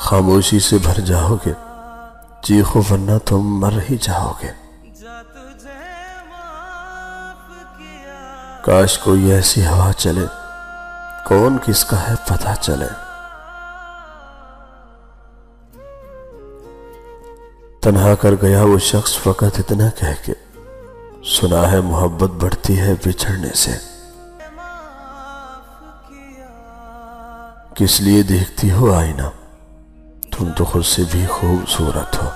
خاموشی سے بھر جاؤ گے چیخو ورنہ تم مر ہی جاؤ گے کاش کوئی ایسی ہوا چلے کون کس کا ہے پتہ چلے۔ تنہا کر گیا وہ شخص فقط اتنا کہہ کے سنا ہے محبت بڑھتی ہے بچھڑنے سے۔ کس لیے دیکھتی ہو آئینہ؟ تم تو خود سے بھی خوبصورت ہو۔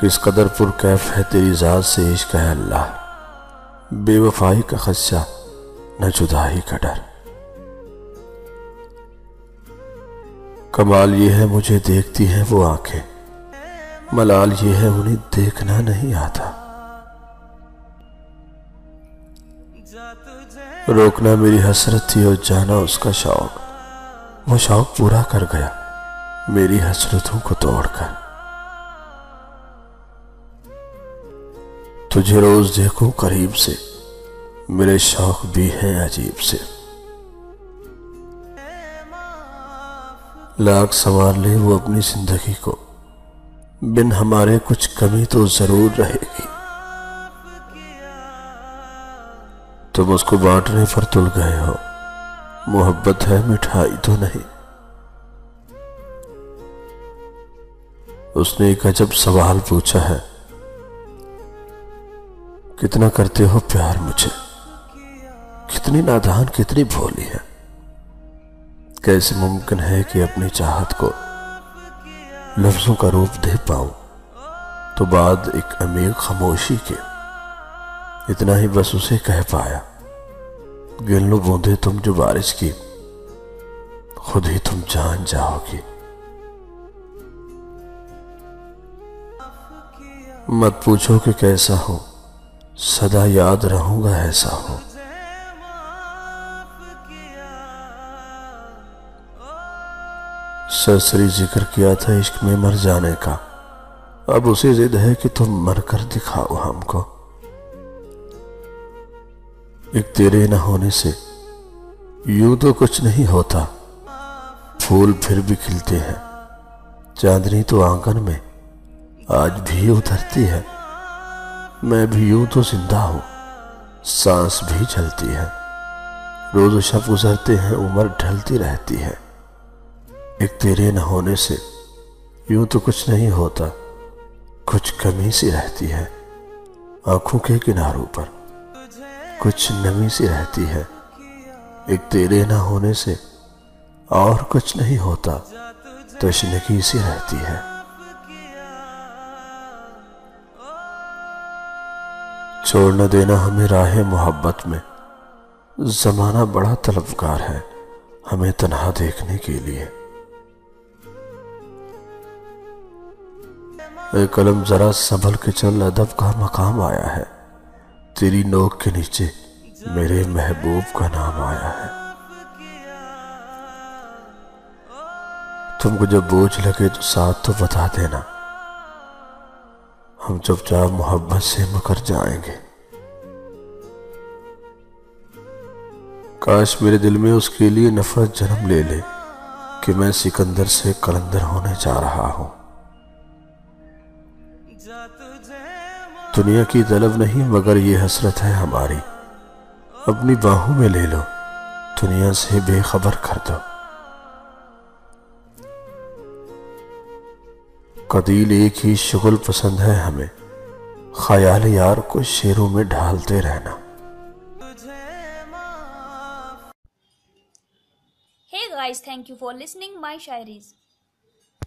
کس قدر پر کیف ہے تیری ذات سے عشق ہے اللہ۔ بے وفائی کا خدشہ، نہ جدائی کا ڈر۔ کمال یہ ہے مجھے دیکھتی ہیں وہ آنکھیں۔ ملال یہ ہے انہیں دیکھنا نہیں آتا۔ روکنا میری حسرت تھی اور جانا اس کا شوق۔ وہ شوق پورا کر گیا۔ میری حسرتوں کو توڑ کر۔ تجھے روز دیکھوں قریب سے۔ میرے شوق بھی ہیں عجیب سے۔ لاکھ سوار لے وہ اپنی زندگی کو۔ بن ہمارے کچھ کمی تو ضرور رہے گی۔ تم اس کو بانٹنے پر تل گئے ہو۔ محبت ہے، مٹھائی تو نہیں۔ اس نے ایک عجب سوال پوچھا ہے۔ کتنا کرتے ہو پیار مجھے؟ کتنی نادان، کتنی بھولی ہے۔ کیسے ممکن ہے کہ اپنی چاہت کو لفظوں کا روپ دے پاؤں؟ تو بعد ایک امیر خاموشی کے اتنا ہی بس اسے کہہ پایا گل لو بوندے تم جو بارش کی، خود ہی تم جان جاؤ گی مت پوچھو کہ کیسا ہو، صدا یاد رہوں گا ایسا ہو۔ سرسری ذکر کیا تھا عشق میں مر جانے کا۔ اب اسے زد ہے کہ تم مر کر دکھاؤ ہم کو۔ ایک تیرے نہ ہونے سے یوں تو کچھ نہیں ہوتا۔ پھول پھر بھی کھلتے ہیں۔ چاندنی تو آنگن میں آج بھی اترتی ہے۔ میں بھی یوں تو زندہ ہوں۔ سانس بھی چلتی ہے۔ روز و شب گزرتے ہیں، عمر ڈھلتی رہتی ہے۔ ایک تیرے نہ ہونے سے یوں تو کچھ نہیں ہوتا۔ کچھ کمی سی رہتی ہے۔ آنکھوں کے کناروں پر۔ کچھ نمی سی رہتی ہے۔ ایک تیرے نہ ہونے سے اور کچھ نہیں ہوتا، تشنگی سی رہتی ہے۔ چھوڑ نہ دینا ہمیں راہ محبت میں۔ زمانہ بڑا طلبگار ہے ہمیں تنہا دیکھنے کے لیے۔ اے قلم، ذرا سنبھل کے چل ادب کا مقام آیا ہے۔ تیری نوک کے نیچے میرے محبوب کا نام آیا ہے۔ تم کو جب بوجھ لگے تو ساتھ تو بتا دینا۔ ہم چپ چاپ محبت سے مکر جائیں گے۔ کاش میرے دل میں اس کے لیے نفرت جنم لے لے کہ میں سکندر سے کلندر ہونے جا رہا ہوں۔ دنیا کی طلب نہیں مگر یہ حسرت ہے ہماری۔ اپنی باہوں میں لے لو دنیا سے بے خبر کر دو۔ قدیل ایک ہی شغل پسند ہے ہمیں۔ خیال یار کو شیروں میں ڈھالتے رہنا۔ Hey guys, thank you for listening my.